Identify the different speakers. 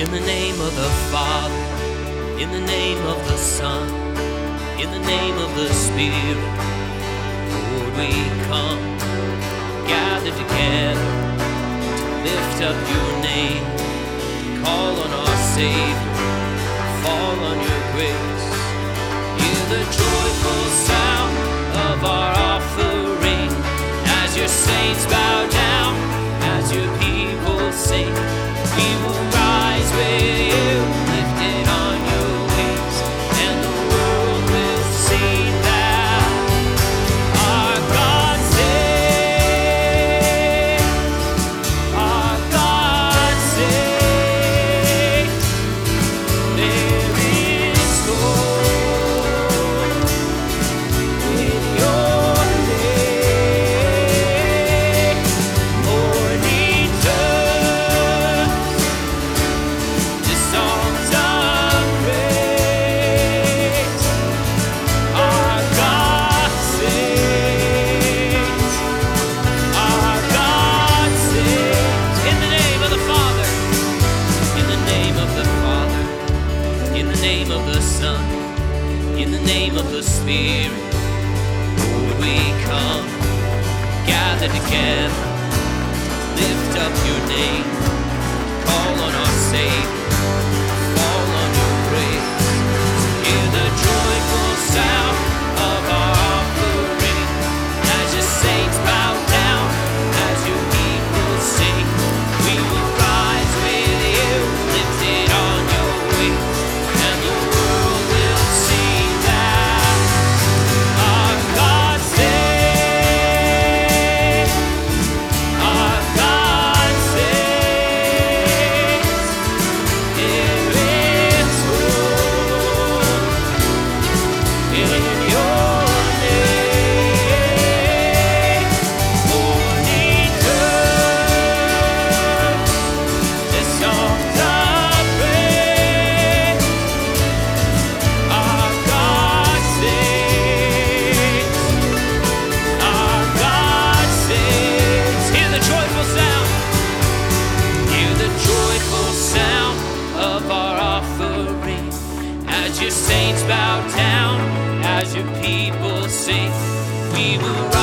Speaker 1: In the name of the Father, in the name of the Son, in the name of the Spirit, Lord, we come gathered together to lift up your name, call on our Savior, fall on your grace. Hear the joyful sound of our offering as your saints bow down, as your people sing. We will rise name of the Son, in the name of the Spirit, Lord, we come, gather together, lift up your name, call on our Savior. your saints bow down as your people sing. We will rise.